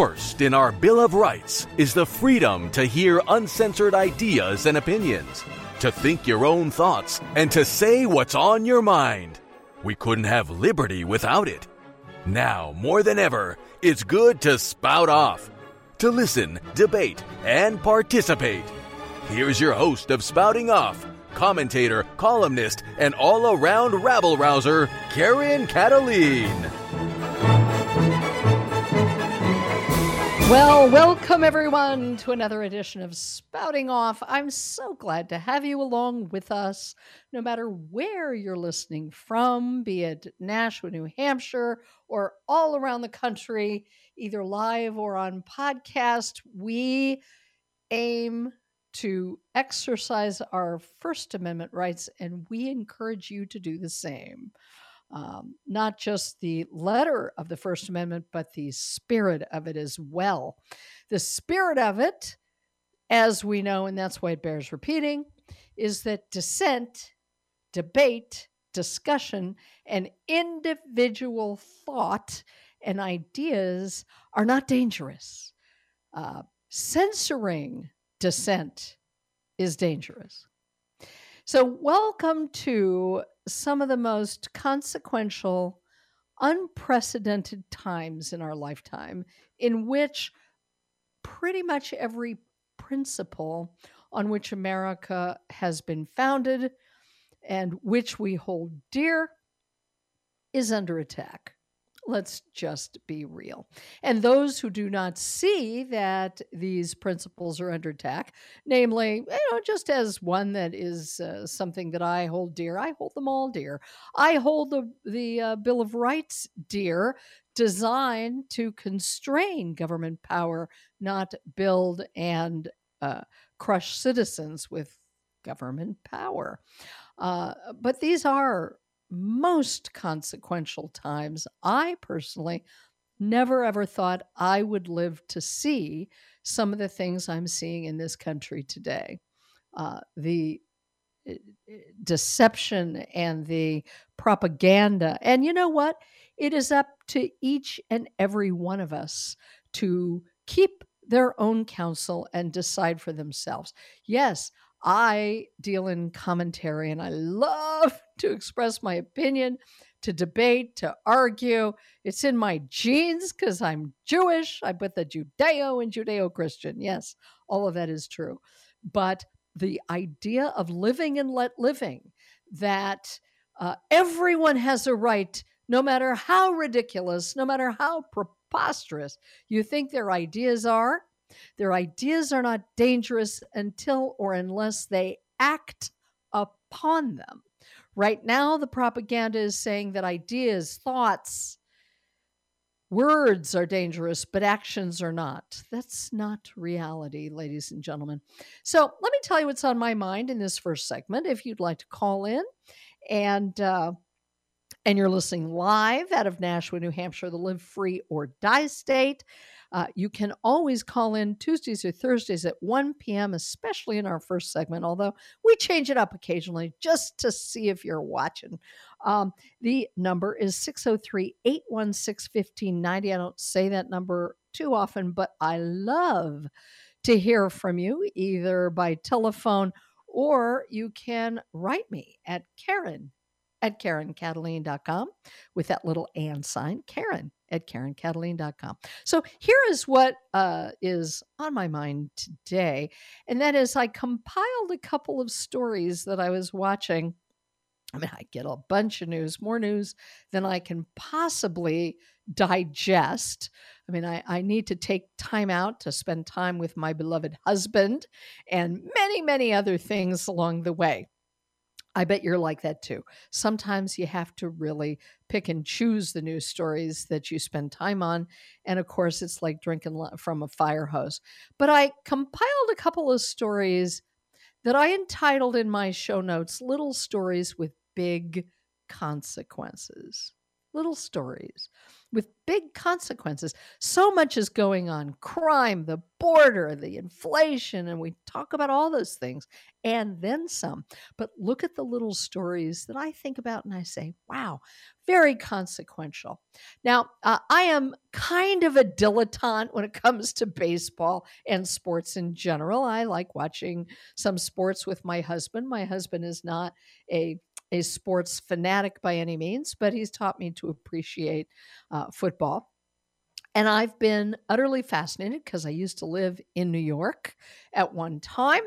First in our Bill of Rights is the freedom to hear uncensored ideas and opinions, to think your own thoughts, and to say what's on your mind. We couldn't have liberty without it. Now, more than ever, it's good to spout off, to listen, debate, and participate. Here's your host of Spouting Off, commentator, columnist, and all around rabble rouser, Karen Kataline. Well, welcome everyone to another edition of Spouting Off. I'm so glad to have you along with us, no matter where you're listening from, be it Nashua, New Hampshire, or all around the country, either live or on podcast. We aim to exercise our First Amendment rights, and we encourage you to do the same um, not just the letter of the First Amendment, but the spirit of it as well. The spirit of it, as we know, and that's why it bears repeating, is that dissent, debate, discussion, and individual thought and ideas are not dangerous. Uh, censoring dissent is dangerous. So, welcome to some of the most consequential, unprecedented times in our lifetime in which pretty much every principle on which America has been founded and which we hold dear is under attack. Let's just be real. And those who do not see that these principles are under attack, namely, you know, just as one that is uh, something that I hold dear, I hold them all dear. I hold the the uh, Bill of Rights dear, designed to constrain government power, not build and uh, crush citizens with government power. Uh, but these are most consequential times, I personally never ever thought I would live to see some of the things I'm seeing in this country today. Uh, the eh, eh, deception and the propaganda. And you know what? It is up to each and every one of us to keep their own counsel and decide for themselves. Yes, I deal in commentary and I love to express my opinion, to debate, to argue. It's in my genes because I'm Jewish. I put the Judeo and Judeo Christian. Yes, all of that is true. But the idea of living and let living, that uh, everyone has a right, no matter how ridiculous, no matter how preposterous you think their ideas are, their ideas are not dangerous until or unless they act upon them. Right now, the propaganda is saying that ideas, thoughts, words are dangerous, but actions are not. That's not reality, ladies and gentlemen. So, let me tell you what's on my mind in this first segment. If you'd like to call in and uh, and you're listening live out of Nashua, New Hampshire, the Live Free or Die State. Uh, you can always call in Tuesdays or Thursdays at 1 p.m., especially in our first segment, although we change it up occasionally just to see if you're watching. Um, the number is 603 816 1590. I don't say that number too often, but I love to hear from you either by telephone or you can write me at Karen at KarenKataline.com with that little and sign, Karen at KarenKataline.com. So here is what uh, is on my mind today, and that is I compiled a couple of stories that I was watching. I mean, I get a bunch of news, more news than I can possibly digest. I mean, I, I need to take time out to spend time with my beloved husband and many, many other things along the way. I bet you're like that too. Sometimes you have to really pick and choose the news stories that you spend time on. And of course, it's like drinking from a fire hose. But I compiled a couple of stories that I entitled in my show notes Little Stories with Big Consequences. Little stories with big consequences. So much is going on crime, the border, the inflation, and we talk about all those things and then some. But look at the little stories that I think about and I say, wow, very consequential. Now, uh, I am kind of a dilettante when it comes to baseball and sports in general. I like watching some sports with my husband. My husband is not a a sports fanatic by any means, but he's taught me to appreciate uh, football. And I've been utterly fascinated because I used to live in New York at one time.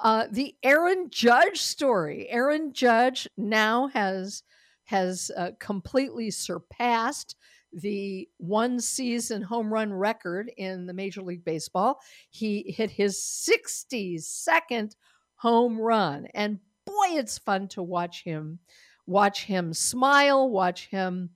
Uh, the Aaron Judge story. Aaron Judge now has has uh, completely surpassed the one season home run record in the Major League Baseball. He hit his 62nd home run, and boy, it's fun to watch him, watch him smile, watch him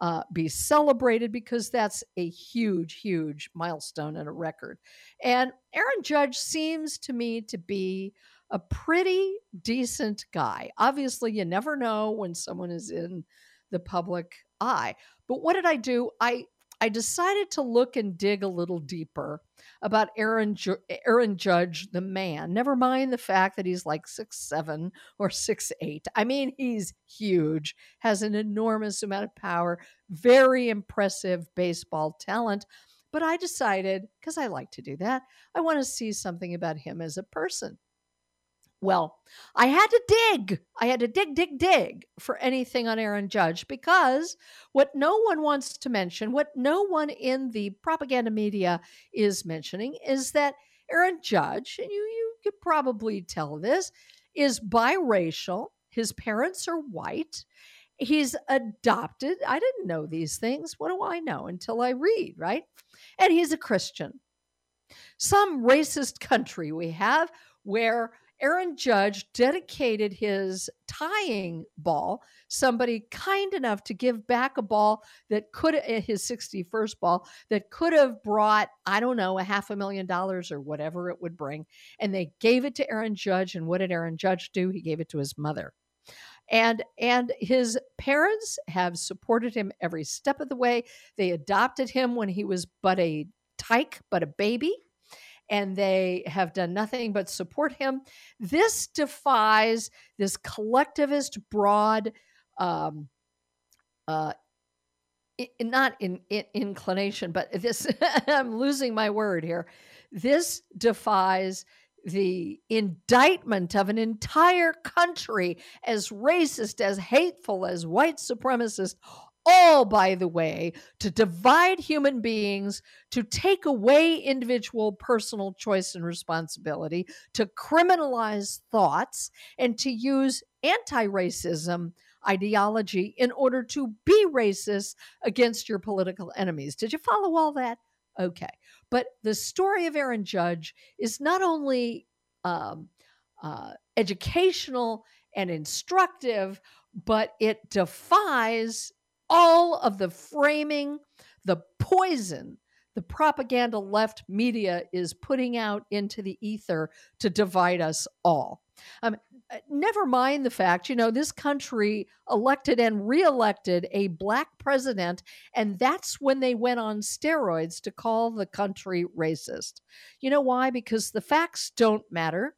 uh, be celebrated because that's a huge, huge milestone and a record. And Aaron Judge seems to me to be a pretty decent guy. Obviously, you never know when someone is in the public eye. But what did I do? I I decided to look and dig a little deeper about Aaron, Aaron Judge, the man. Never mind the fact that he's like six seven or six eight. I mean, he's huge, has an enormous amount of power, very impressive baseball talent. But I decided, because I like to do that, I want to see something about him as a person. Well, I had to dig. I had to dig, dig, dig for anything on Aaron Judge because what no one wants to mention, what no one in the propaganda media is mentioning, is that Aaron Judge, and you, you could probably tell this, is biracial. His parents are white. He's adopted. I didn't know these things. What do I know until I read, right? And he's a Christian. Some racist country we have where Aaron Judge dedicated his tying ball, somebody kind enough to give back a ball that could, eh, his 61st ball, that could have brought, I don't know, a half a million dollars or whatever it would bring. And they gave it to Aaron Judge. And what did Aaron Judge do? He gave it to his mother. And and his parents have supported him every step of the way. They adopted him when he was but a tyke, but a baby and they have done nothing but support him. This defies this collectivist, broad, um, uh, not in, in, inclination, but this, I'm losing my word here. This defies the indictment of an entire country as racist, as hateful, as white supremacist, all, by the way, to divide human beings, to take away individual personal choice and responsibility, to criminalize thoughts, and to use anti racism ideology in order to be racist against your political enemies. Did you follow all that? Okay. But the story of Aaron Judge is not only um, uh, educational and instructive, but it defies all of the framing, the poison the propaganda left media is putting out into the ether to divide us all. Um, uh, never mind the fact, you know, this country elected and reelected a black president, and that's when they went on steroids to call the country racist. You know why? Because the facts don't matter.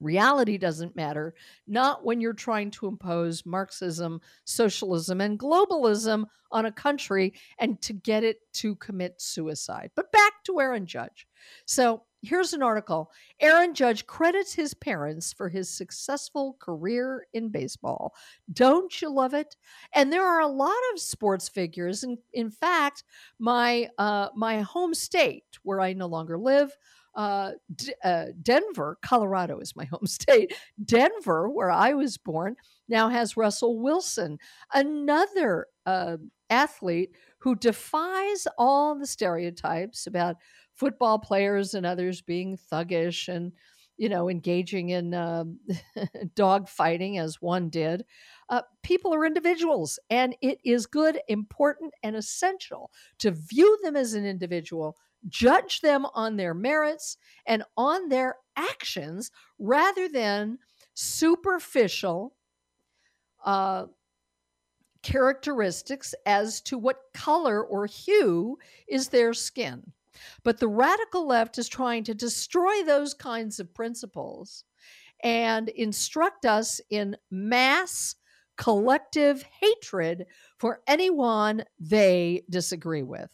Reality doesn't matter, not when you're trying to impose Marxism, socialism, and globalism on a country and to get it to commit suicide. But back to Aaron Judge. So here's an article Aaron Judge credits his parents for his successful career in baseball. Don't you love it? And there are a lot of sports figures. And in fact, my uh, my home state, where I no longer live, uh, D- uh, Denver, Colorado is my home state. Denver, where I was born, now has Russell Wilson, another uh, athlete who defies all the stereotypes about football players and others being thuggish and you know engaging in uh, dog fighting as one did uh, people are individuals and it is good important and essential to view them as an individual judge them on their merits and on their actions rather than superficial, uh, characteristics as to what color or hue is their skin. But the radical left is trying to destroy those kinds of principles and instruct us in mass collective hatred for anyone they disagree with.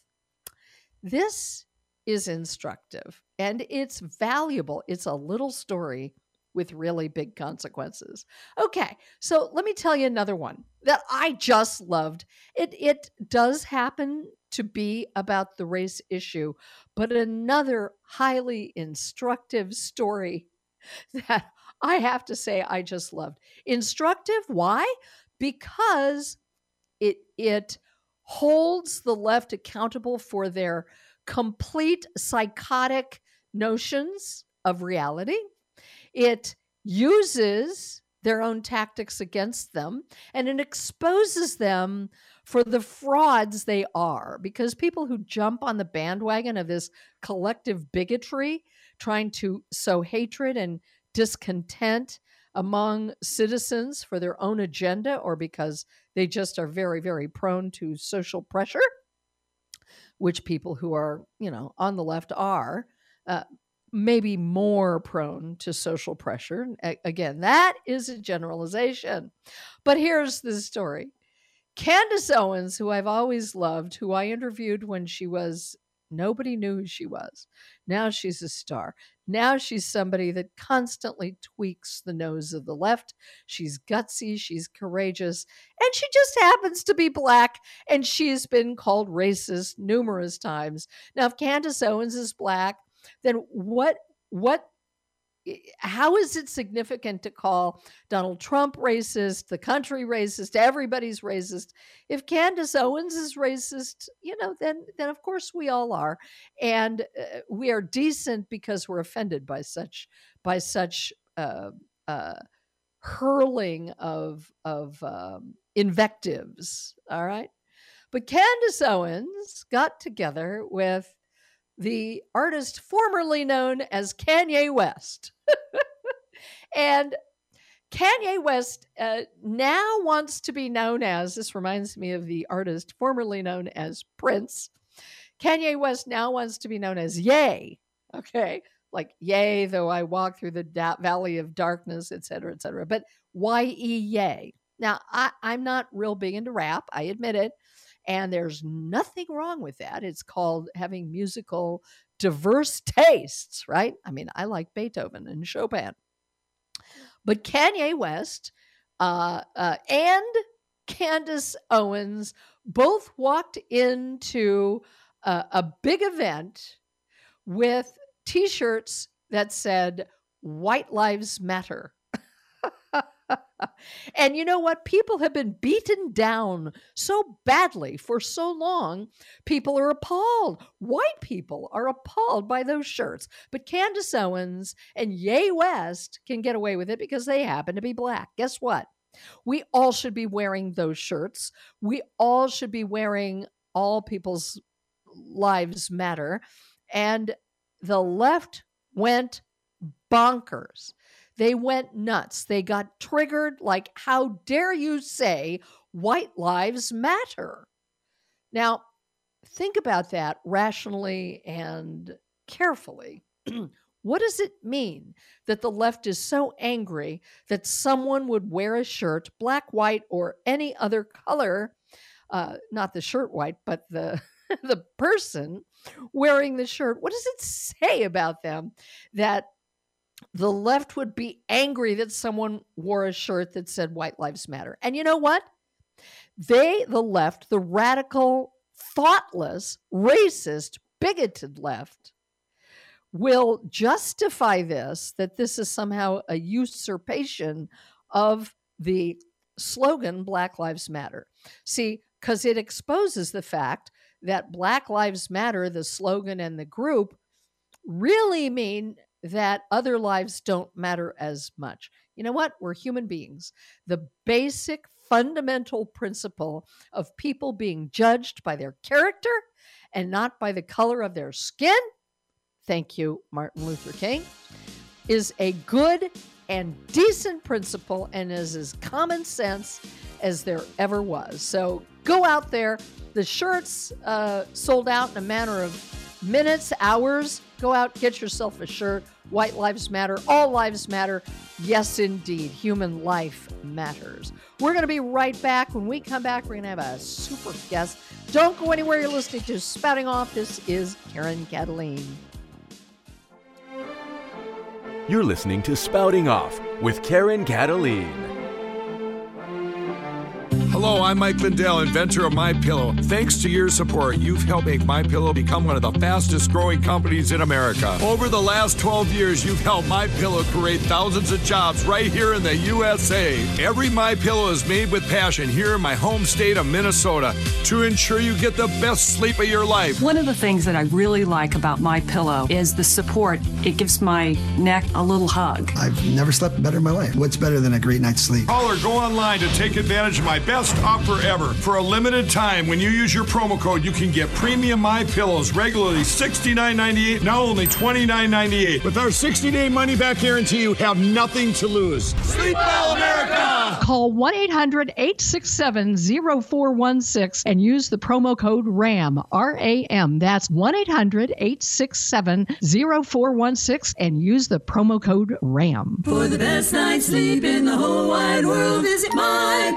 This is instructive and it's valuable. It's a little story with really big consequences. Okay, so let me tell you another one that I just loved. It it does happen to be about the race issue, but another highly instructive story that I have to say I just loved. Instructive, why? Because it it holds the left accountable for their complete psychotic notions of reality. It uses their own tactics against them and it exposes them for the frauds they are because people who jump on the bandwagon of this collective bigotry trying to sow hatred and discontent among citizens for their own agenda or because they just are very very prone to social pressure which people who are you know on the left are uh, maybe more prone to social pressure. A- again, that is a generalization. But here's the story Candace Owens, who I've always loved, who I interviewed when she was nobody knew who she was. Now she's a star. Now she's somebody that constantly tweaks the nose of the left. She's gutsy, she's courageous, and she just happens to be black, and she's been called racist numerous times. Now, if Candace Owens is black, then what what how is it significant to call Donald Trump racist, the country racist, everybody's racist? If Candace Owens is racist, you know, then then of course we all are, and uh, we are decent because we're offended by such by such uh, uh, hurling of of um, invectives. All right, but Candace Owens got together with the artist formerly known as Kanye West. and Kanye West uh, now wants to be known as, this reminds me of the artist formerly known as Prince. Kanye West now wants to be known as Ye. Okay. Like, yay, though I walk through the da- valley of darkness, et cetera, et cetera. But Y E Ye. Now, I, I'm not real big into rap. I admit it. And there's nothing wrong with that. It's called having musical diverse tastes, right? I mean, I like Beethoven and Chopin. But Kanye West uh, uh, and Candace Owens both walked into a, a big event with t shirts that said, White Lives Matter and you know what? People have been beaten down so badly for so long, people are appalled. White people are appalled by those shirts. But Candace Owens and Ye West can get away with it because they happen to be black. Guess what? We all should be wearing those shirts. We all should be wearing All People's Lives Matter. And the left went bonkers. They went nuts. They got triggered like, how dare you say white lives matter? Now, think about that rationally and carefully. what does it mean that the left is so angry that someone would wear a shirt, black, white, or any other color? Uh, not the shirt white, but the the person wearing the shirt. What does it say about them that the left would be angry that someone wore a shirt that said White Lives Matter. And you know what? They, the left, the radical, thoughtless, racist, bigoted left, will justify this that this is somehow a usurpation of the slogan Black Lives Matter. See, because it exposes the fact that Black Lives Matter, the slogan and the group, really mean that other lives don't matter as much. You know what? We're human beings. The basic fundamental principle of people being judged by their character and not by the color of their skin, thank you, Martin Luther King, is a good and decent principle and is as common sense as there ever was. So go out there. The shirts uh, sold out in a matter of minutes, hours. Go out, get yourself a shirt. White lives matter. All lives matter. Yes, indeed. Human life matters. We're going to be right back. When we come back, we're going to have a super guest. Don't go anywhere. You're listening to Spouting Off. This is Karen Kataline. You're listening to Spouting Off with Karen Kataline. Hello, I'm Mike Lindell, inventor of My Pillow. Thanks to your support, you've helped make My Pillow become one of the fastest growing companies in America. Over the last 12 years, you've helped My Pillow create thousands of jobs right here in the USA. Every My Pillow is made with passion here in my home state of Minnesota to ensure you get the best sleep of your life. One of the things that I really like about My Pillow is the support. It gives my neck a little hug. I've never slept better in my life. What's better than a great night's sleep? Call or go online to take advantage of my best best offer ever. For a limited time, when you use your promo code, you can get premium My Pillows regularly $69.98, now only $29.98. With our 60-day money-back guarantee, you have nothing to lose. Sleep well, America! Call 1-800-867-0416 and use the promo code RAM, R-A-M. That's 1-800-867-0416 and use the promo code RAM. For the best night's sleep in the whole wide world, visit My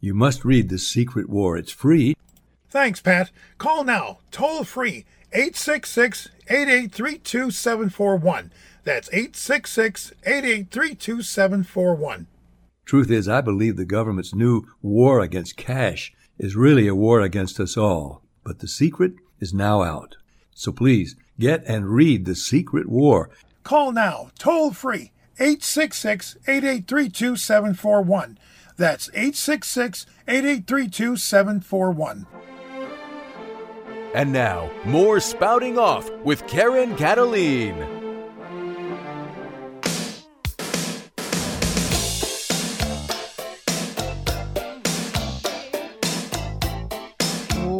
You must read The Secret War. It's free. Thanks, Pat. Call now, toll free, 866 883 2741. That's 866 883 2741. Truth is, I believe the government's new war against cash is really a war against us all. But the secret is now out. So please, get and read The Secret War. Call now, toll free, 866 883 2741. That's 866 883 2741. And now, more spouting off with Karen Kataline.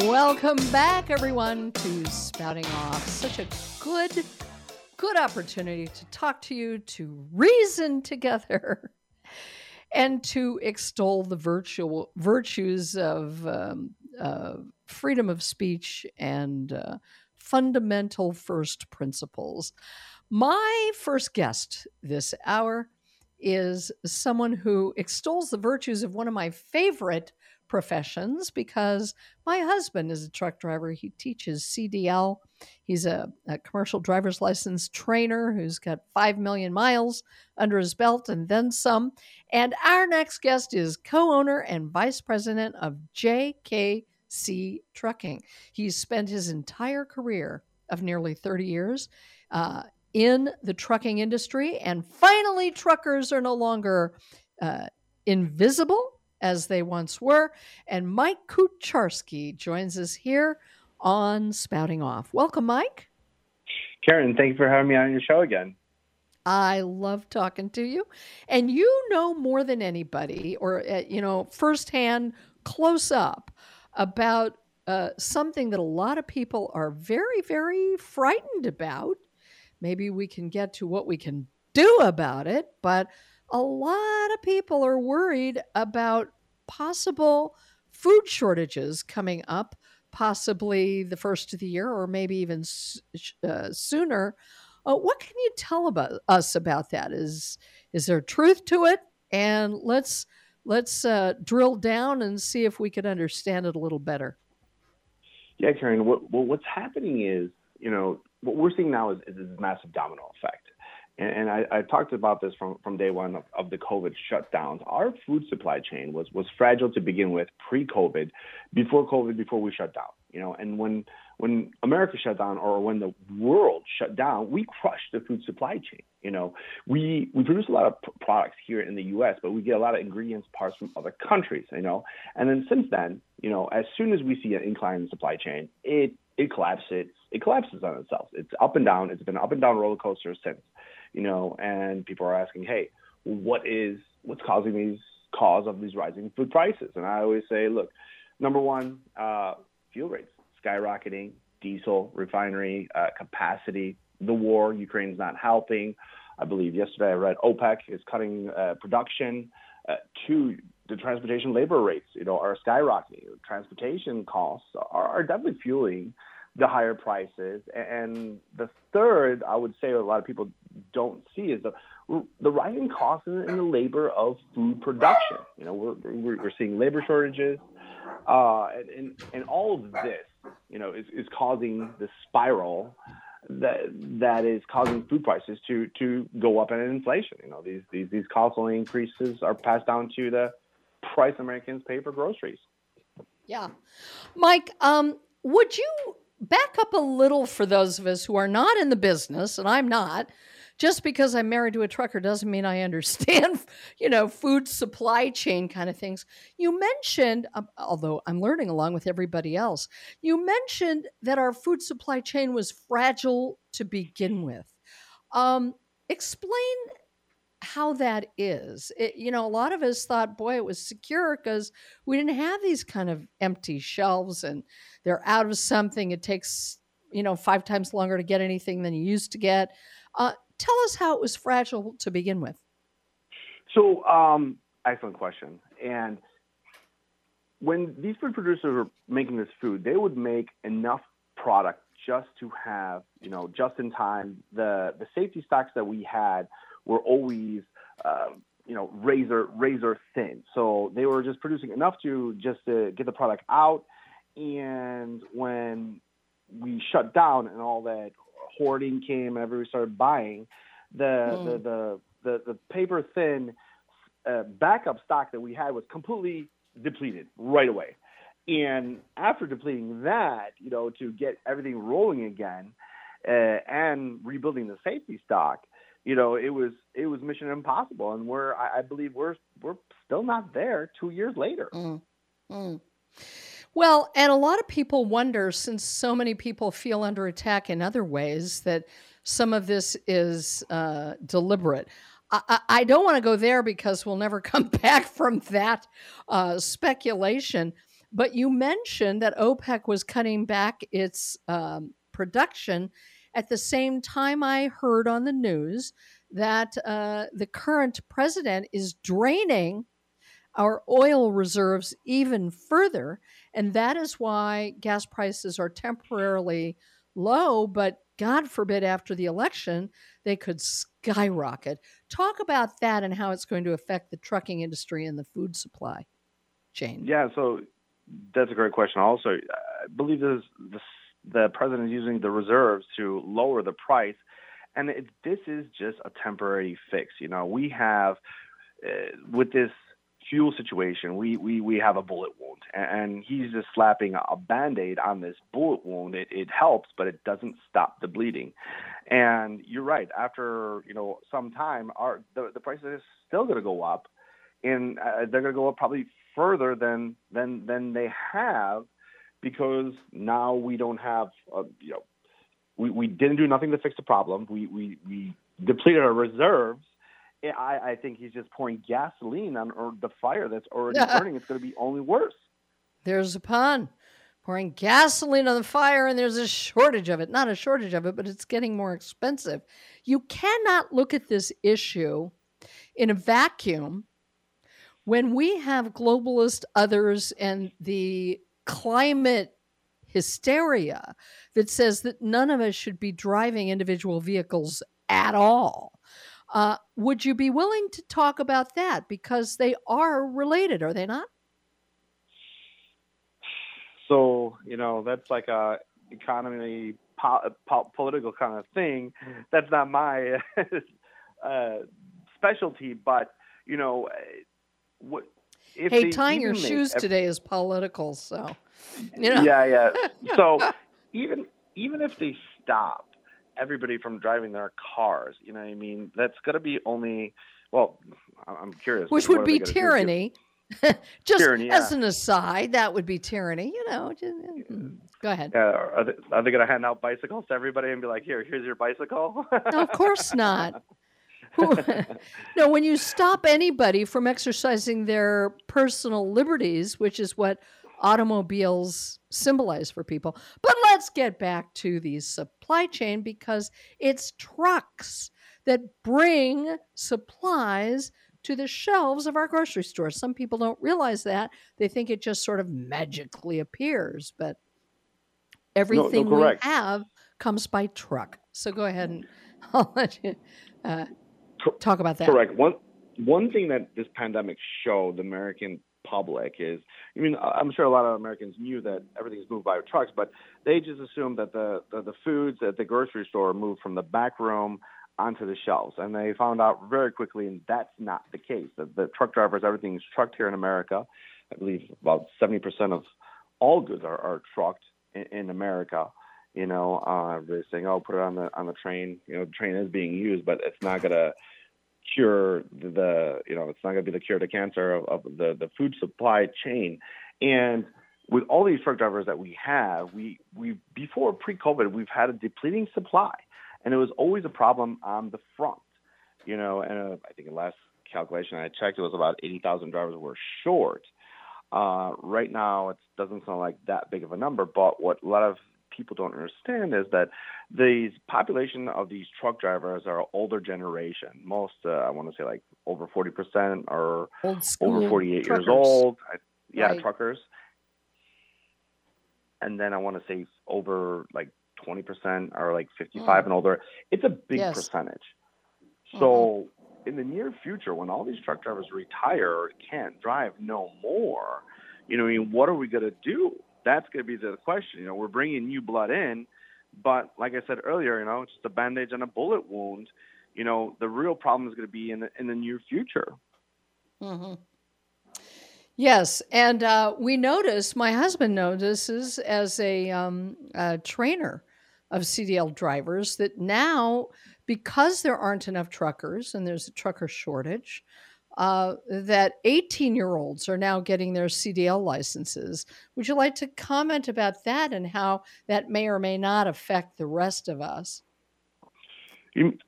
Welcome back, everyone, to Spouting Off. Such a good, good opportunity to talk to you, to reason together and to extol the virtual virtues of um, uh, freedom of speech and uh, fundamental first principles. My first guest this hour is someone who extols the virtues of one of my favorite professions because my husband is a truck driver. He teaches CDL. He's a, a, commercial driver's license trainer who's got 5 million miles under his belt and then some. And our next guest is co owner and vice president of JKC Trucking. He's spent his entire career of nearly 30 years. Uh, in the trucking industry, and finally, truckers are no longer uh, invisible as they once were. And Mike Kucharski joins us here on Spouting Off. Welcome, Mike. Karen, thank you for having me on your show again. I love talking to you. And you know more than anybody, or, uh, you know, firsthand, close up about uh, something that a lot of people are very, very frightened about. Maybe we can get to what we can do about it, but a lot of people are worried about possible food shortages coming up, possibly the first of the year or maybe even uh, sooner. Uh, what can you tell about us about that? Is is there truth to it? And let's let's uh, drill down and see if we can understand it a little better. Yeah, Karen. What, what's happening is, you know, what we're seeing now is, is this massive domino effect and, and I, I, talked about this from, from day one of, of, the COVID shutdowns. Our food supply chain was, was fragile to begin with pre COVID, before COVID, before we shut down. You know, and when when America shut down or when the world shut down, we crushed the food supply chain. You know, we we produce a lot of p- products here in the U.S., but we get a lot of ingredients parts from other countries. You know, and then since then, you know, as soon as we see an incline in the supply chain, it it collapses. It collapses on itself. It's up and down. It's been up and down roller coaster since. You know, and people are asking, hey, what is what's causing these cause of these rising food prices? And I always say, look, number one, uh, fuel rates skyrocketing, diesel refinery uh, capacity, the war, Ukraine's not helping. I believe yesterday I read OPEC is cutting uh, production. Uh, two, the transportation labor rates, you know, are skyrocketing. Transportation costs are, are definitely fueling the higher prices. And the third, I would say, a lot of people don't see is the the rising costs in, the labor of food production. You know, we're we're, seeing labor shortages, uh, and, and and all of this, you know, is, is causing the spiral that that is causing food prices to to go up in inflation. You know, these these these costly increases are passed down to the price Americans pay for groceries. Yeah, Mike, um, would you back up a little for those of us who are not in the business, and I'm not. Just because I'm married to a trucker doesn't mean I understand, you know, food supply chain kind of things. You mentioned, um, although I'm learning along with everybody else, you mentioned that our food supply chain was fragile to begin with. Um, explain how that is. It, you know, a lot of us thought, boy, it was secure because we didn't have these kind of empty shelves and they're out of something. It takes, you know, five times longer to get anything than you used to get. Uh, tell us how it was fragile to begin with. So, um, excellent question. And when these food producers were making this food, they would make enough product just to have, you know, just in time. The the safety stocks that we had were always, uh, you know, razor razor thin. So they were just producing enough to just to get the product out. And when we shut down and all that hoarding came everybody started buying, the mm. the, the, the the paper thin uh, backup stock that we had was completely depleted right away. And after depleting that, you know, to get everything rolling again uh, and rebuilding the safety stock, you know, it was it was mission impossible, and we're I, I believe we're we're still not there two years later. Mm. Mm. Well, and a lot of people wonder, since so many people feel under attack in other ways, that some of this is uh, deliberate. I, I, don't want to go there because we'll never come back from that uh, speculation. But you mentioned that OPEC was cutting back its um, production. At the same time, I heard on the news that uh, the current president is draining our oil reserves even further. And that is why gas prices are temporarily low, but God forbid after the election, they could skyrocket. Talk about that and how it's going to affect the trucking industry and the food supply chain. Yeah, so that's a great question. Also, I believe this, this, the president is using the reserves to lower the price, and it, this is just a temporary fix. You know, we have uh, with this fuel situation, we we we have a bullet wound, and he's just slapping a band-aid on this bullet wound. It it helps, but it doesn't stop the bleeding. And you're right. After you know some time, our the the price is still going to go up, and uh, they're going to go up probably further than than than they have, because now we don't have uh, you know we we didn't do nothing to fix the problem. We we we depleted our reserves I, I think he's just pouring gasoline on or the fire that's already burning. It's going to be only worse. There's a pun. Pouring gasoline on the fire, and there's a shortage of it. Not a shortage of it, but it's getting more expensive. You cannot look at this issue in a vacuum when we have globalist others and the climate hysteria that says that none of us should be driving individual vehicles at all. Uh, would you be willing to talk about that? Because they are related, are they not? So, you know, that's like a economy, po- po- political kind of thing. That's not my uh, specialty, but, you know, what. hey, tying your shoes every- today is political, so You know? Yeah, yeah. So even even if they stop everybody from driving their cars, you know what I mean? That's going to be only well, I'm curious. Which would be tyranny. just Tyranny, as yeah. an aside, that would be tyranny. You know, just, mm, go ahead. Yeah, are they, are they going to hand out bicycles to everybody and be like, "Here, here's your bicycle"? No, of course not. No, when you stop anybody from exercising their personal liberties, which is what automobiles symbolize for people. But let's get back to the supply chain because it's trucks that bring supplies to the shelves of our grocery stores. Some people don't realize that. They think it just sort of magically appears, but everything we have comes by truck. So go ahead and I'll let you uh, talk about that. Correct. One one thing that this pandemic showed the American public is, I mean, I'm sure a lot of Americans knew that everything's moved by trucks, but they just assumed that the the, the foods at the grocery store moved from the back room onto the shelves, and they found out very quickly, and that's not the case. The, the truck drivers, everything's trucked here in America. I believe about 70% of all goods are, are trucked in, in America. You know, uh, they're saying, "Oh, put it on the on the train." You know, the train is being used, but it's not gonna cure the, the you know, it's not gonna be the cure to cancer of, of the the food supply chain. And with all these truck drivers that we have, we we before pre-COVID, we've had a depleting supply, and it was always a problem on the front. You know, and uh, I think the last calculation I checked, it was about 80,000 drivers were short. Uh, right now, it doesn't sound like that big of a number, but what a lot of people don't understand is that the population of these truck drivers are older generation. Most, uh, I want to say, like over 40% are over 48 years old. I, yeah, Right. truckers. And then I want to say over like 20% are like 55 and older. It's a big Yes. percentage. So in the near future, when all these truck drivers retire or can't drive no more, you know, I mean, what are we going to do? That's going to be the question. You know, we're bringing new blood in, but like I said earlier, you know, it's just a bandage on a bullet wound. You know, the real problem is going to be in the in the near future. hmm Yes, and uh, we notice. My husband notices as a, um, a trainer of CDL drivers that now, because there aren't enough truckers and there's a trucker shortage, uh, that 18 year olds are now getting their CDL licenses. Would you like to comment about that and how that may or may not affect the rest of us?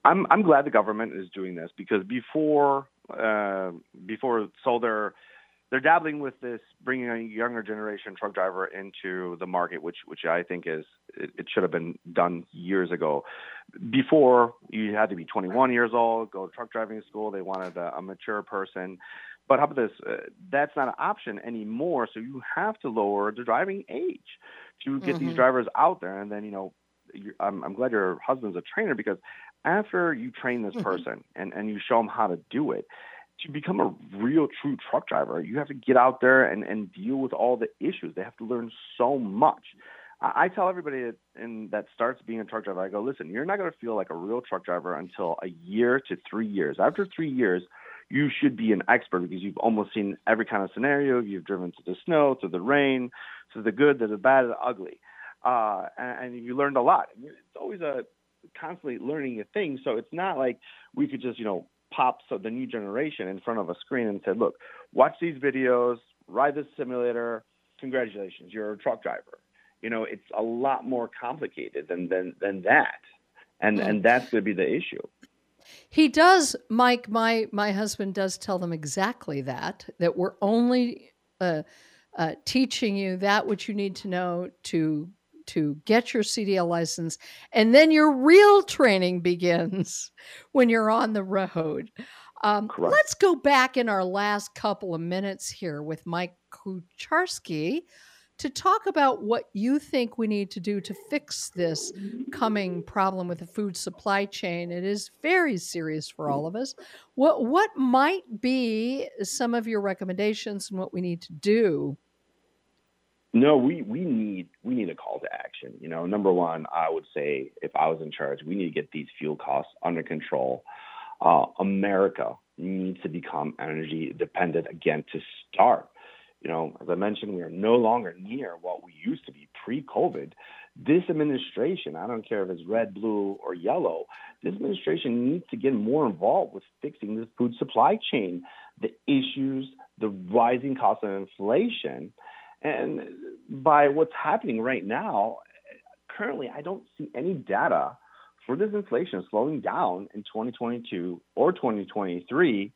I'm I'm glad the government is doing this because before uh, before so they're they're dabbling with this, bringing a younger generation truck driver into the market, which which I think is it, it should have been done years ago. Before you had to be 21 years old, go to truck driving school. They wanted a, a mature person. But how about this? Uh, that's not an option anymore. So you have to lower the driving age to get these Mhm. drivers out there. And then you know, I'm, I'm glad your husband's a trainer because after you train this Mhm. person and and you show them how to do it, to become a real true truck driver, you have to get out there and, and deal with all the issues. They have to learn so much. I, I tell everybody that, and that starts being a truck driver, I go, listen, you're not going to feel like a real truck driver until a year to three years. After three years, you should be an expert because you've almost seen every kind of scenario. You've driven through the snow, through the rain, through the good, the bad, the ugly, uh, and, and you learned a lot. It's always a constantly learning a thing. So it's not like we could just, you know, pop so the new generation in front of a screen and said, look, watch these videos, ride this simulator. Congratulations, you're a truck driver. You know, it's a lot more complicated than than than that, and Mm. and that's going to be the issue. He does, Mike. My my husband does tell them exactly that. That we're only uh, uh, teaching you that which you need to know to to get your CDL license, and then your real training begins when you're on the road. Um, Correct. let's go back in our last couple of minutes here with Mike Kucharski to talk about what you think we need to do to fix this coming problem with the food supply chain. It is very serious for all of us. What what might be some of your recommendations and what we need to do? No, we we need we need a call to action. You know, number one, I would say if I was in charge, we need to get these fuel costs under control. Uh, America needs to become energy dependent again to start. You know, as I mentioned, we are no longer near what we used to be pre-COVID. This administration, I don't care if it's red, blue, or yellow, this administration needs to get more involved with fixing the food supply chain, the issues, the rising cost of inflation. And by what's happening right now, currently, I don't see any data for this inflation slowing down in 2022 or 2023.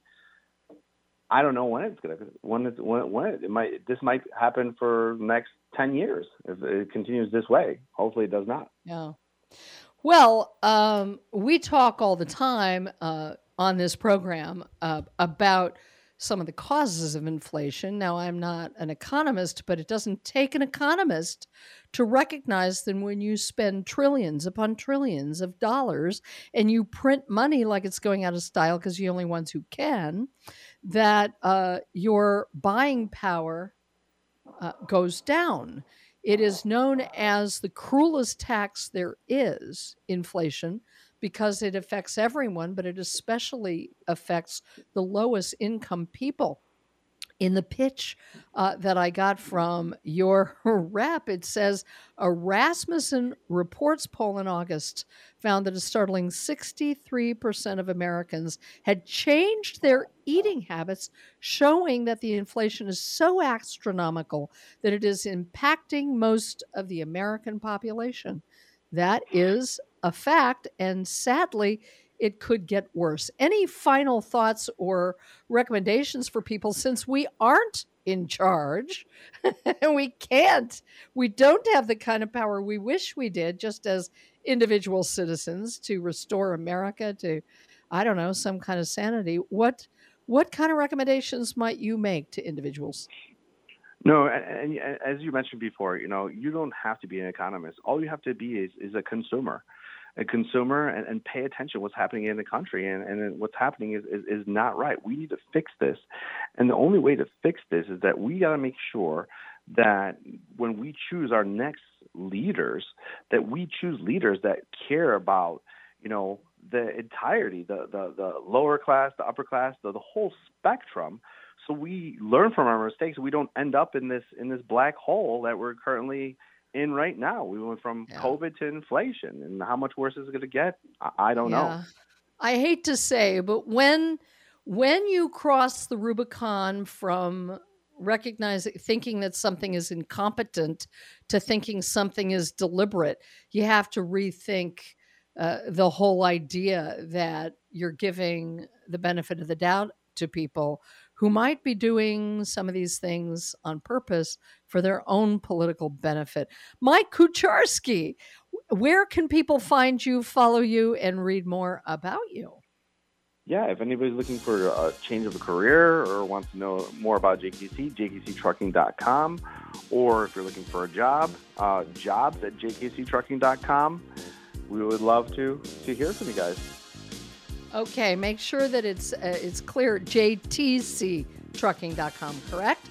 I don't know when it's gonna when it when, when it, it might this might happen for next 10 years if it continues this way. Hopefully, it does not. Yeah. Well, um, we talk all the time uh, on this program uh, about some of the causes of inflation. Now, I'm not an economist, but it doesn't take an economist to recognize that when you spend trillions upon trillions of dollars and you print money like it's going out of style because you're the only ones who can, that uh, your buying power uh, goes down. It is known as the cruelest tax there is, inflation, because it affects everyone, but it especially affects the lowest income people. In the pitch uh, that I got from your rep, it says a Rasmussen Reports poll in August found that a startling 63% of Americans had changed their eating habits, showing that the inflation is so astronomical that it is impacting most of the American population. That is a fact, and sadly, it could get worse. Any final thoughts or recommendations for people since we aren't in charge and we can't, we don't have the kind of power we wish we did, just as individual citizens, to restore America to, I don't know, some kind of sanity? What what kind of recommendations might you make to individuals? No, and, and, as you mentioned before, you know, you don't have to be an economist. All you have to be is, is a consumer, a consumer, and, and pay attention what's happening in the country, and, and what's happening is, is, is not right. We need to fix this, and the only way to fix this is that we got to make sure that when we choose our next leaders, that we choose leaders that care about, you know, the entirety, the the, the lower class, the upper class, the, the whole spectrum so we learn from our mistakes. We don't end up in this in this black hole that we're currently in right now. We went from yeah. COVID to inflation, and how much worse is it going to get? I, I don't yeah. know. I hate to say, but when when you cross the Rubicon from recognizing thinking that something is incompetent to thinking something is deliberate, you have to rethink uh, the whole idea that you're giving the benefit of the doubt to people who might be doing some of these things on purpose for their own political benefit. Mike Kucharski, where can people find you, follow you, and read more about you? Yeah, if anybody's looking for a change of a career or wants to know more about JKC, jkctrucking.com. Or if you're looking for a job, uh, jobs at jkctrucking.com. We would love to, to hear from you guys. Okay, make sure that it's uh, it's clear. JTCTrucking.com, correct?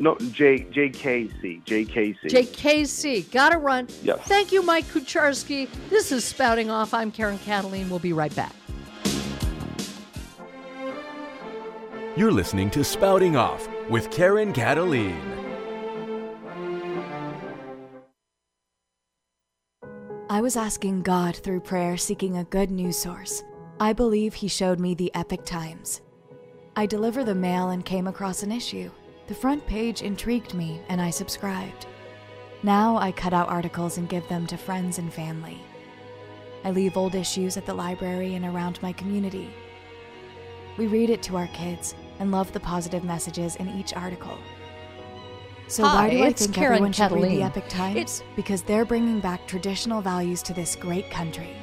No, J JKC JKC JKC. Gotta run. Yes. Thank you, Mike Kucharski. This is Spouting Off. I'm Karen Kataline. We'll be right back. You're listening to Spouting Off with Karen Kataline. I was asking God through prayer, seeking a good news source. I believe he showed me the Epoch Times. I deliver the mail and came across an issue. The front page intrigued me and I subscribed. Now I cut out articles and give them to friends and family. I leave old issues at the library and around my community. We read it to our kids and love the positive messages in each article. So Hi, why do I think Karen everyone should read the Epoch Times? It's- because they're bringing back traditional values to this great country.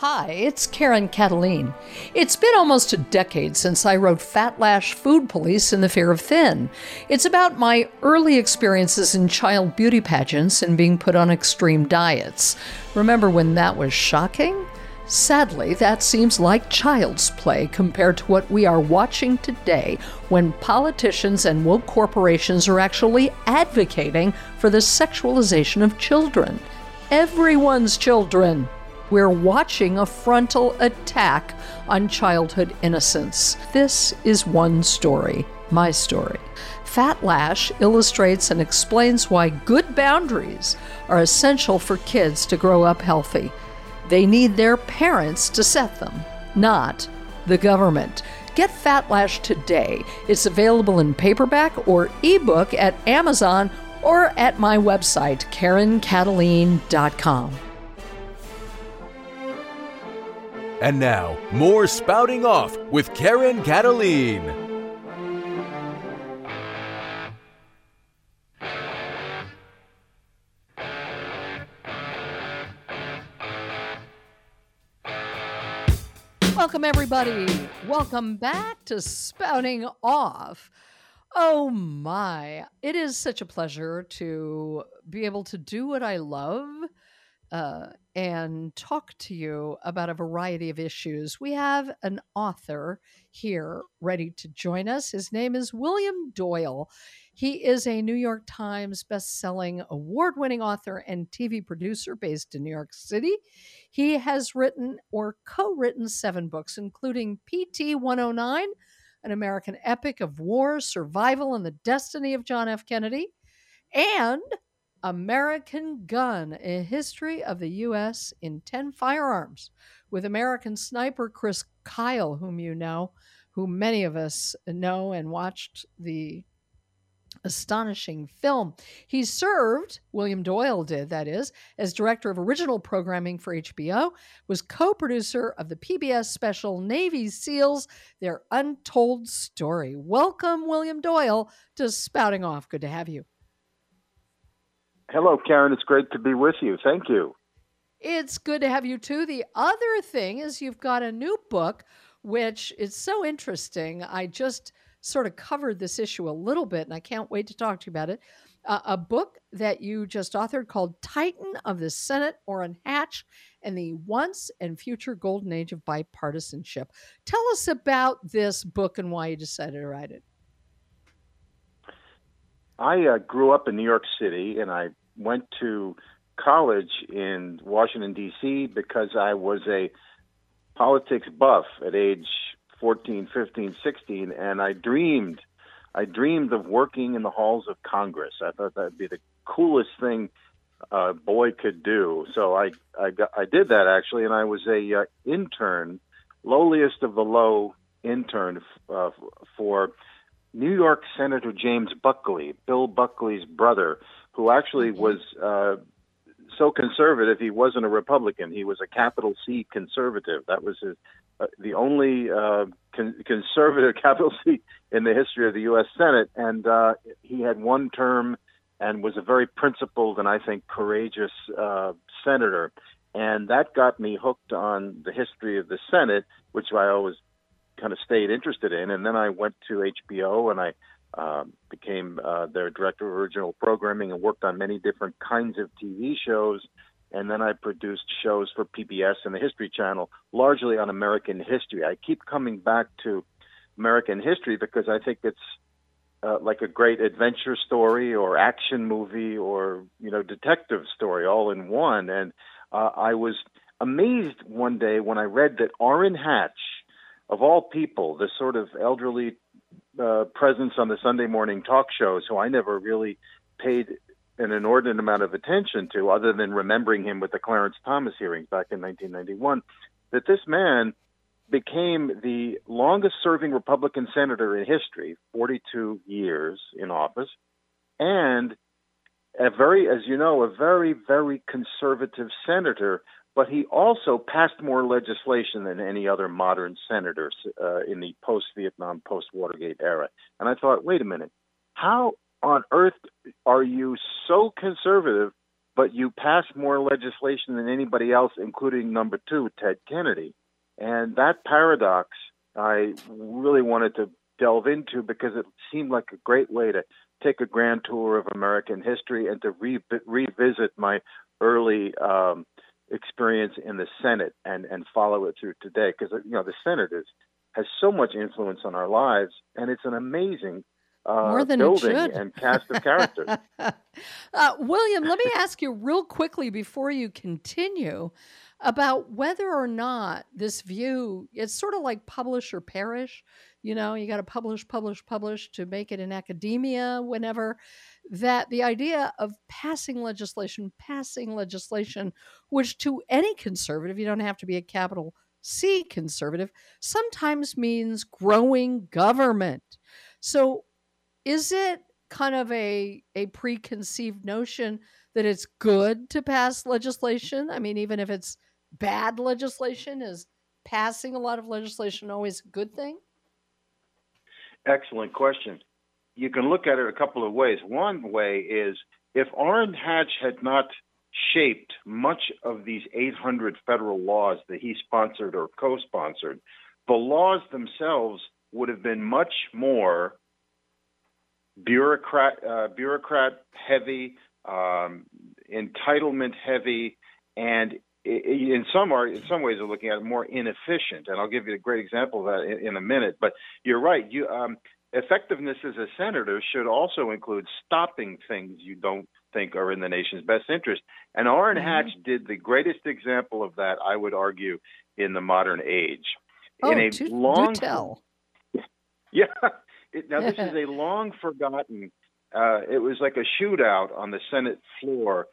Hi, it's Karen Kataline. It's been almost a decade since I wrote Fatlash Food Police and the Fear of Thin. It's about my early experiences in child beauty pageants and being put on extreme diets. Remember when that was shocking? Sadly, that seems like child's play compared to what we are watching today when politicians and woke corporations are actually advocating for the sexualization of children. Everyone's children. We're watching a frontal attack on childhood innocence. This is one story, my story. Fatlash illustrates and explains why good boundaries are essential for kids to grow up healthy. They need their parents to set them, not the government. Get Fatlash today. It's available in paperback or ebook at Amazon or at my website, KarenKataline.com. And now, more spouting off with Karen Kataline. Welcome, everybody. Welcome back to Spouting Off. Oh my, it is such a pleasure to be able to do what I love uh, and talk to you about a variety of issues. We have an author here ready to join us. His name is William Doyle. He is a New York Times best-selling award-winning author and TV producer based in New York City. He has written or co-written 7 books including PT 109, an American epic of war, survival and the destiny of John F. Kennedy, and American Gun, a history of the U.S. in 10 firearms, with American sniper Chris Kyle, whom you know, who many of us know and watched the astonishing film. He served, William Doyle did, that is, as director of original programming for HBO, was co producer of the PBS special Navy SEALs, Their Untold Story. Welcome, William Doyle, to Spouting Off. Good to have you. Hello, Karen. It's great to be with you. Thank you. It's good to have you too. The other thing is you've got a new book, which is so interesting. I just sort of covered this issue a little bit, and I can't wait to talk to you about it. Uh, a book that you just authored called Titan of the Senate, Orrin Hatch, and the Once and Future Golden Age of Bipartisanship. Tell us about this book and why you decided to write it. I uh, grew up in New York City and I went to college in Washington, D.C. because I was a politics buff at age 14, 15, 16, and I dreamed. I dreamed of working in the halls of Congress. I thought that'd be the coolest thing a boy could do. So I I, got, I did that actually, and I was a uh, intern, lowliest of the low intern uh, for New York Senator James Buckley, Bill Buckley's brother, who actually was uh, so conservative he wasn't a Republican. He was a capital C conservative. That was his, uh, the only uh, con- conservative capital C in the history of the U.S. Senate, and uh, he had one term and was a very principled and I think courageous uh, senator. And that got me hooked on the history of the Senate, which I always kind of stayed interested in. And then I went to HBO and I uh, became uh, their director of original programming and worked on many different kinds of TV shows. And then I produced shows for PBS and the History Channel, largely on American history. I keep coming back to American history because I think it's uh, like a great adventure story or action movie or you know detective story all in one. And uh, I was amazed one day when I read that Orrin Hatch, of all people, the sort of elderly uh, presence on the Sunday morning talk shows, who I never really paid an inordinate amount of attention to, other than remembering him with the Clarence Thomas hearings back in 1991, that this man became the longest serving Republican senator in history, 42 years in office, and a very, as you know, a very, very conservative senator. But he also passed more legislation than any other modern senator uh, in the post Vietnam, post Watergate era. And I thought, wait a minute, how on earth are you so conservative, but you pass more legislation than anybody else, including number two, Ted Kennedy? And that paradox I really wanted to delve into because it seemed like a great way to take a grand tour of American history and to re- revisit my early um, experience in the Senate and, and follow it through today. Because you know the Senate is, has so much influence on our lives, and it's an amazing uh, More than building it should. and cast of characters. uh, William, let me ask you real quickly before you continue. About whether or not this view it's sort of like publish or perish you know you got to publish publish publish to make it in academia whenever that the idea of passing legislation passing legislation which to any conservative you don't have to be a capital c conservative sometimes means growing government. So is it kind of a a preconceived notion that it's good to pass legislation i mean even if it's bad legislation? Is passing a lot of legislation always a good thing? Excellent question. You can look at it a couple of ways. One way is if Orrin Hatch had not shaped much of these 800 federal laws that he sponsored or co sponsored, the laws themselves would have been much more bureaucrat, uh, bureaucrat heavy, um, entitlement heavy, and in some are in some ways of looking at it more inefficient. And i'll give you a great example of that in, in a minute. But you're right. You um, effectiveness as a senator should also include stopping things you don't think are in the nation's best interest. And Orrin mm-hmm. Hatch did the greatest example of that I would argue in the modern age. Oh, in a do, long do tell. yeah it, now this is a long forgotten uh, it was like a shootout on the Senate floor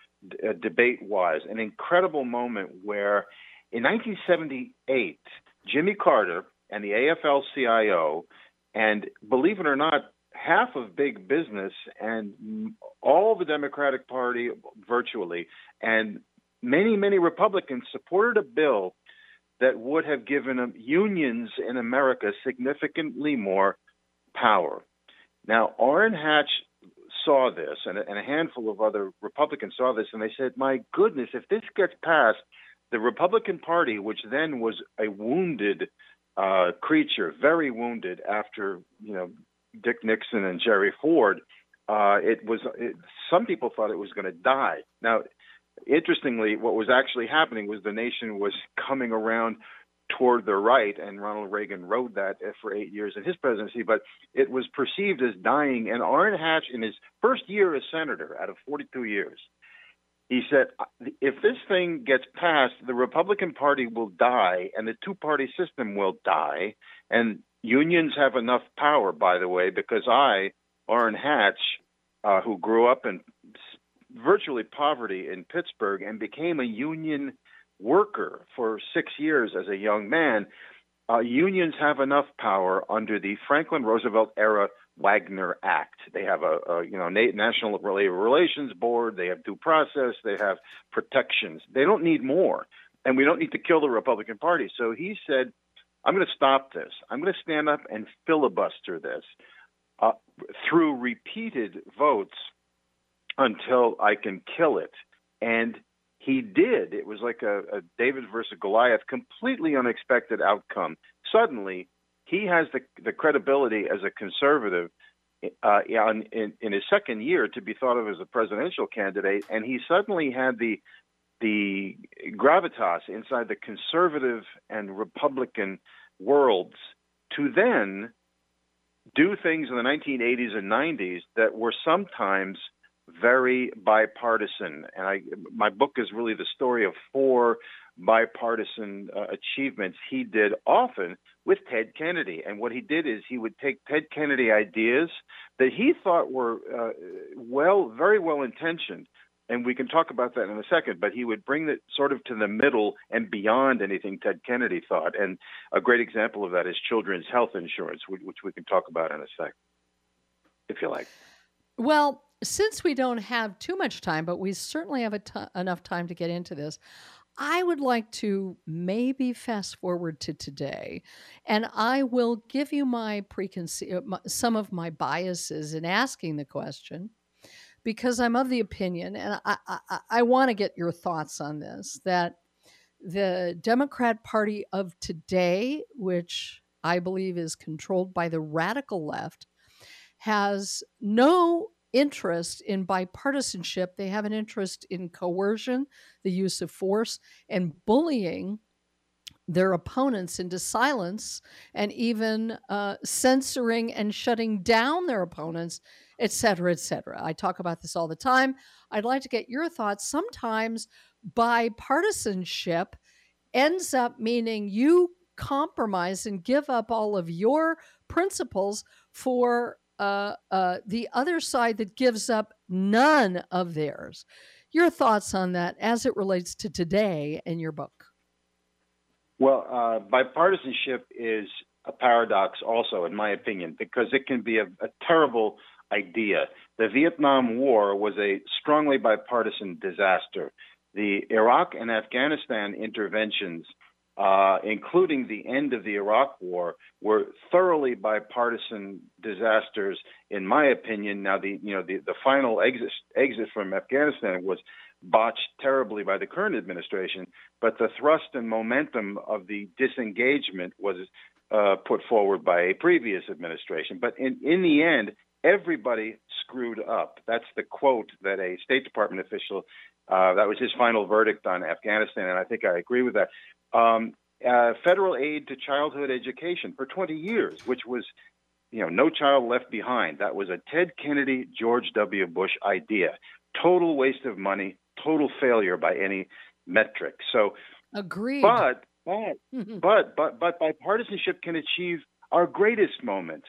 uh, debate wise, an incredible moment where in 1978, Jimmy Carter and the AFL CIO, and believe it or not, half of big business and all the Democratic Party virtually, and many, many Republicans supported a bill that would have given unions in America significantly more power. Now, Orrin Hatch saw this, and a, and a handful of other Republicans saw this, and they said, "My goodness, if this gets passed, the Republican Party, which then was a wounded uh, creature, very wounded after you know Dick Nixon and Jerry Ford, uh, it was. It, some people thought it was going to die. Now, interestingly, what was actually happening was the nation was coming around toward the right, and Ronald Reagan rode that for eight years in his presidency, but it was perceived as dying. And Orrin Hatch, in his first year as senator out of 42 years, he said, if this thing gets passed, the Republican Party will die and the two party system will die. And unions have enough power, by the way, because I, Orrin Hatch, uh, who grew up in virtually poverty in Pittsburgh and became a union worker for six years as a young man, uh, unions have enough power under the Franklin Roosevelt era Wagner Act. They have a, a you know National Labor Relations Board. They have due process. They have protections. They don't need more, and we don't need to kill the Republican Party. So he said, "I'm going to stop this. I'm going to stand up and filibuster this uh, through repeated votes until I can kill it." And he did. It was like a, a David versus Goliath, completely unexpected outcome. Suddenly, he has the the credibility as a conservative uh, in, in, in his second year to be thought of as a presidential candidate, and he suddenly had the the gravitas inside the conservative and Republican worlds to then do things in the 1980s and 90s that were sometimes very bipartisan. And I, my book is really the story of four bipartisan uh, achievements he did often with Ted Kennedy. And what he did is he would take Ted Kennedy ideas that he thought were uh, well, very well intentioned. And we can talk about that in a second, but he would bring it sort of to the middle and beyond anything Ted Kennedy thought. And a great example of that is children's health insurance, which, which we can talk about in a sec, if you like. Well, since we don't have too much time, but we certainly have enough time to get into this, I would like to maybe fast forward to today, and I will give you my preconceived uh, some of my biases in asking the question, because I'm of the opinion, and I, I, I want to get your thoughts on this that the Democrat Party of today, which I believe is controlled by the radical left, has no interest in bipartisanship. They have an interest in coercion, the use of force, and bullying their opponents into silence and even uh, censoring and shutting down their opponents, et cetera, et cetera. I talk about this all the time. I'd like to get your thoughts. Sometimes bipartisanship ends up meaning you compromise and give up all of your principles for uh, uh, the other side that gives up none of theirs. Your thoughts on that as it relates to today and your book? Well, uh, bipartisanship is a paradox, also, in my opinion, because it can be a, a terrible idea. The Vietnam War was a strongly bipartisan disaster. The Iraq and Afghanistan interventions uh, including the end of the Iraq War, were thoroughly bipartisan disasters, in my opinion. Now, the you know the, the final exit exit from Afghanistan was botched terribly by the current administration, but the thrust and momentum of the disengagement was uh, put forward by a previous administration. But in in the end, everybody screwed up. That's the quote that a State Department official uh, that was his final verdict on Afghanistan, and I think I agree with that um, uh, federal aid to childhood education for 20 years, which was, you know, no child left behind. That was a Ted Kennedy, George W. Bush idea. Total waste of money, total failure by any metric. So, agreed. But but but but but bipartisanship can achieve our greatest moments.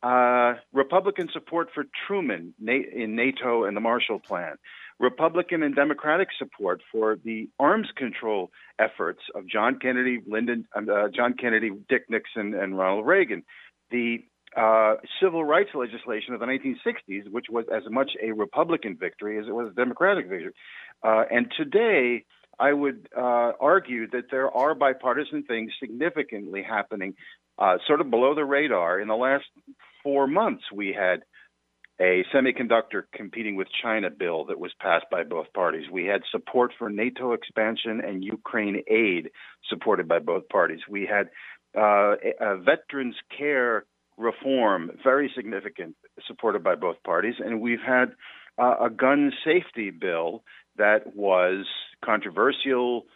Uh, Republican support for Truman in NATO and the Marshall Plan, Republican and Democratic support for the arms control efforts of John Kennedy, Lyndon, uh, John Kennedy, Dick Nixon, and Ronald Reagan. The uh, civil rights legislation of the 1960s, which was as much a Republican victory as it was a Democratic victory. Uh, and today, I would uh, argue that there are bipartisan things significantly happening, uh, sort of below the radar. In the last four months, we had a semiconductor competing with China bill that was passed by both parties. We had support for NATO expansion and Ukraine aid supported by both parties. We had uh, a, veterans care reform, very significant, supported by both parties. And we've had uh, a gun safety bill that was controversial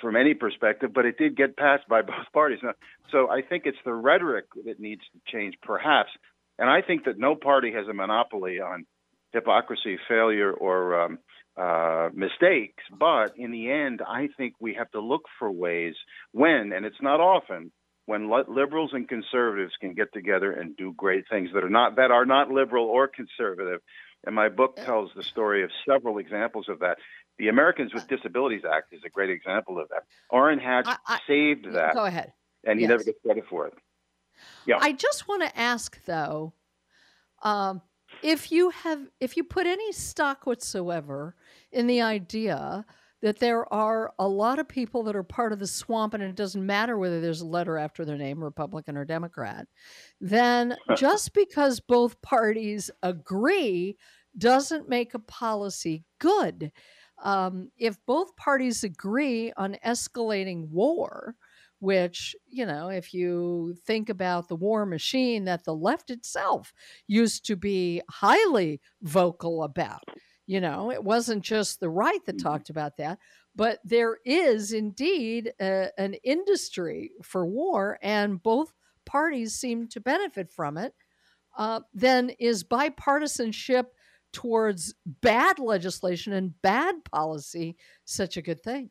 from any perspective, but it did get passed by both parties. Now, so I think it's the rhetoric that needs to change, perhaps, and I think that no party has a monopoly on hypocrisy, failure, or um, uh, mistakes. But in the end, I think we have to look for ways when, and it's not often, when liberals and conservatives can get together and do great things that are not that are not liberal or conservative. And my book tells the story of several examples of that. The Americans with Disabilities Act is a great example of that. Orrin Hatch I, I, saved that. Go ahead. And he yes. never gets credit for it. Yeah. I just want to ask though, um, if you have if you put any stock whatsoever in the idea that there are a lot of people that are part of the swamp and it doesn't matter whether there's a letter after their name republican or democrat then just because both parties agree doesn't make a policy good um, if both parties agree on escalating war which, you know, if you think about the war machine that the left itself used to be highly vocal about, you know, it wasn't just the right that mm-hmm. talked about that, but there is indeed a, an industry for war, and both parties seem to benefit from it. Uh, then is bipartisanship towards bad legislation and bad policy such a good thing?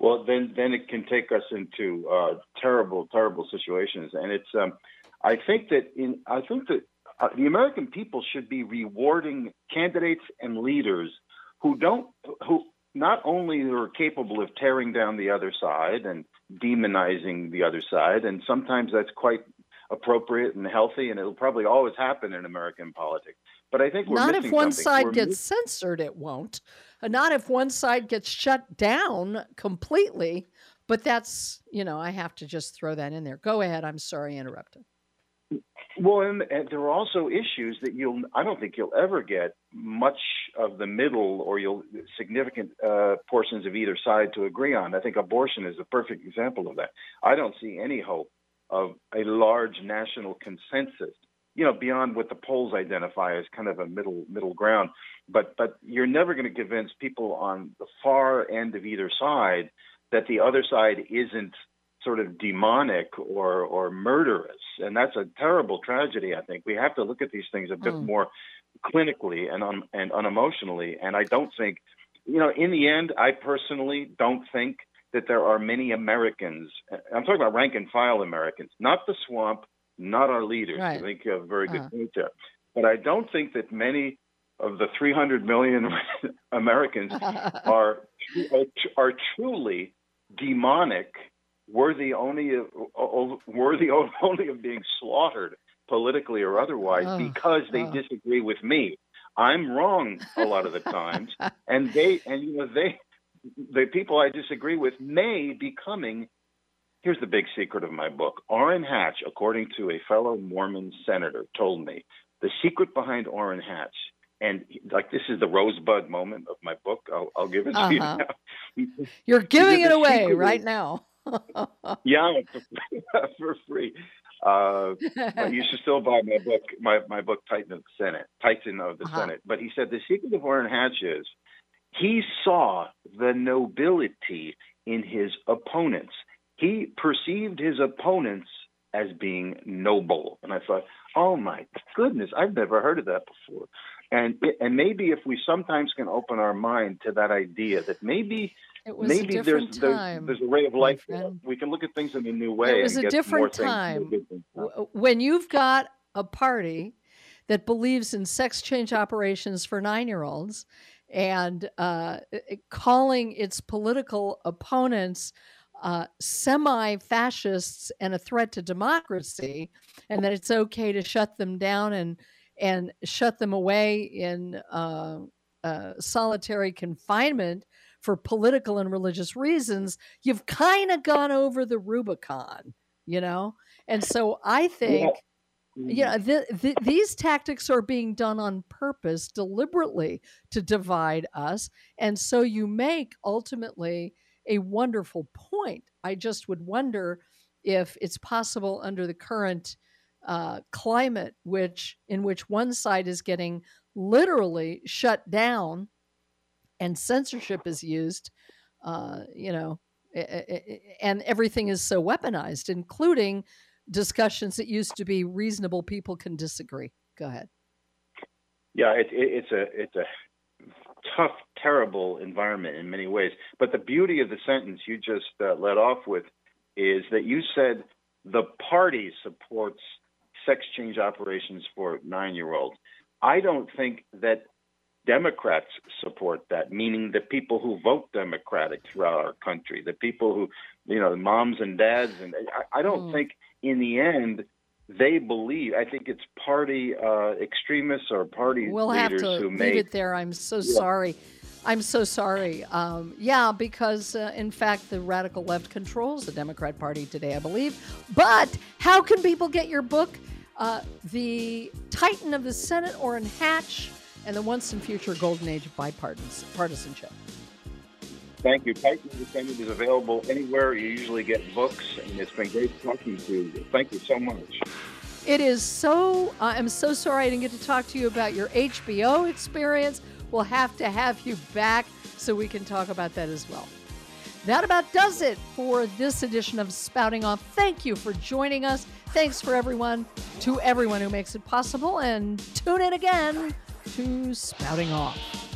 Well, then then it can take us into uh, terrible, terrible situations. And it's um, I think that in I think that uh, the American people should be rewarding candidates and leaders who don't who not only are capable of tearing down the other side and demonizing the other side, and sometimes that's quite appropriate and healthy, and it'll probably always happen in American politics. But I think not if one something. side we're gets censored, it won't. Not if one side gets shut down completely. But that's you know I have to just throw that in there. Go ahead. I'm sorry, interrupted. Well, and, and, there are also issues that you'll. I don't think you'll ever get much of the middle or you'll significant uh, portions of either side to agree on. I think abortion is a perfect example of that. I don't see any hope of a large national consensus you know, beyond what the polls identify as kind of a middle middle ground. But but you're never going to convince people on the far end of either side that the other side isn't sort of demonic or or murderous, and that's a terrible tragedy. I think we have to look at these things a bit mm. more clinically and un, and unemotionally. And I don't think, you know, in the end, I personally don't think that there are many Americans. I'm talking about rank and file Americans, not the swamp, not our leaders. Right. I think you have a very good Uh-huh. point there. But I don't think that many of the 300 million Americans are are, truly demonic, worthy only of worthy only of being slaughtered politically or otherwise Oh, because they oh. disagree with me. I'm wrong a lot of the times, and they and you know they the people I disagree with may be coming. Here's the big secret of my book. Orrin Hatch, according to a fellow Mormon senator, told me the secret behind Orrin Hatch, and like this is the rosebud moment of my book. I'll, I'll give it to you Uh-huh. now. You're giving it away right is- now. yeah, for, for free. Uh, but you should still buy my book, my, my book, Titan of the Senate, Titan of the Uh-huh. Senate. But he said the secret of Orrin Hatch is he saw the nobility in his opponents. He perceived his opponents as being noble, and I thought, oh my goodness, I've never heard of that before. And and maybe if we sometimes can open our mind to that idea that maybe It was a maybe there's, there's there's a ray of light. We can look at things in a new way. It was a different time. good things. W- when you've got a party that believes in sex change operations for nine year olds and uh, calling its political opponents uh, semi fascists and a threat to democracy, and that it's okay to shut them down and and shut them away in uh, uh, solitary confinement for political and religious reasons, you've kind of gone over the Rubicon, you know? And so I think, you know, th- th- these tactics are being done on purpose, deliberately to divide us. And so you make ultimately a wonderful point. I just would wonder if it's possible under the current uh, climate, which in which one side is getting literally shut down and censorship is used, uh, you know, and everything is so weaponized, including discussions that used to be reasonable people can disagree. Go ahead. Yeah, it, it, it's a it's a tough, terrible environment in many ways. But the beauty of the sentence you just uh, led off with is that you said the party supports sex change operations for nine-year-olds. I don't think that Democrats support that, meaning the people who vote Democratic throughout our country, the people who, you know, the moms and dads, and I, I don't Mm. think in the end they believe. I think it's party uh, extremists or party We'll have leaders to who leave may it there. I'm so Yeah. sorry. I'm so sorry. Um, yeah, because uh, in fact, the radical left controls the Democrat Party today, I believe. But how can people get your book? Uh, the Titan of the Senate, Orrin Hatch, and the Once and Future Golden Age of Bipartisanship? Partisanship. Thank you. Titan of the Senate is available anywhere you usually get books, and it's been great talking to you. Thank you so much. It is so, I'm so sorry I didn't get to talk to you about your HBO experience. We'll have to have you back so we can talk about that as well. That about does it for this edition of Spouting Off. Thank you for joining us. Thanks for everyone, to everyone who makes it possible, and tune in again to Spouting Off.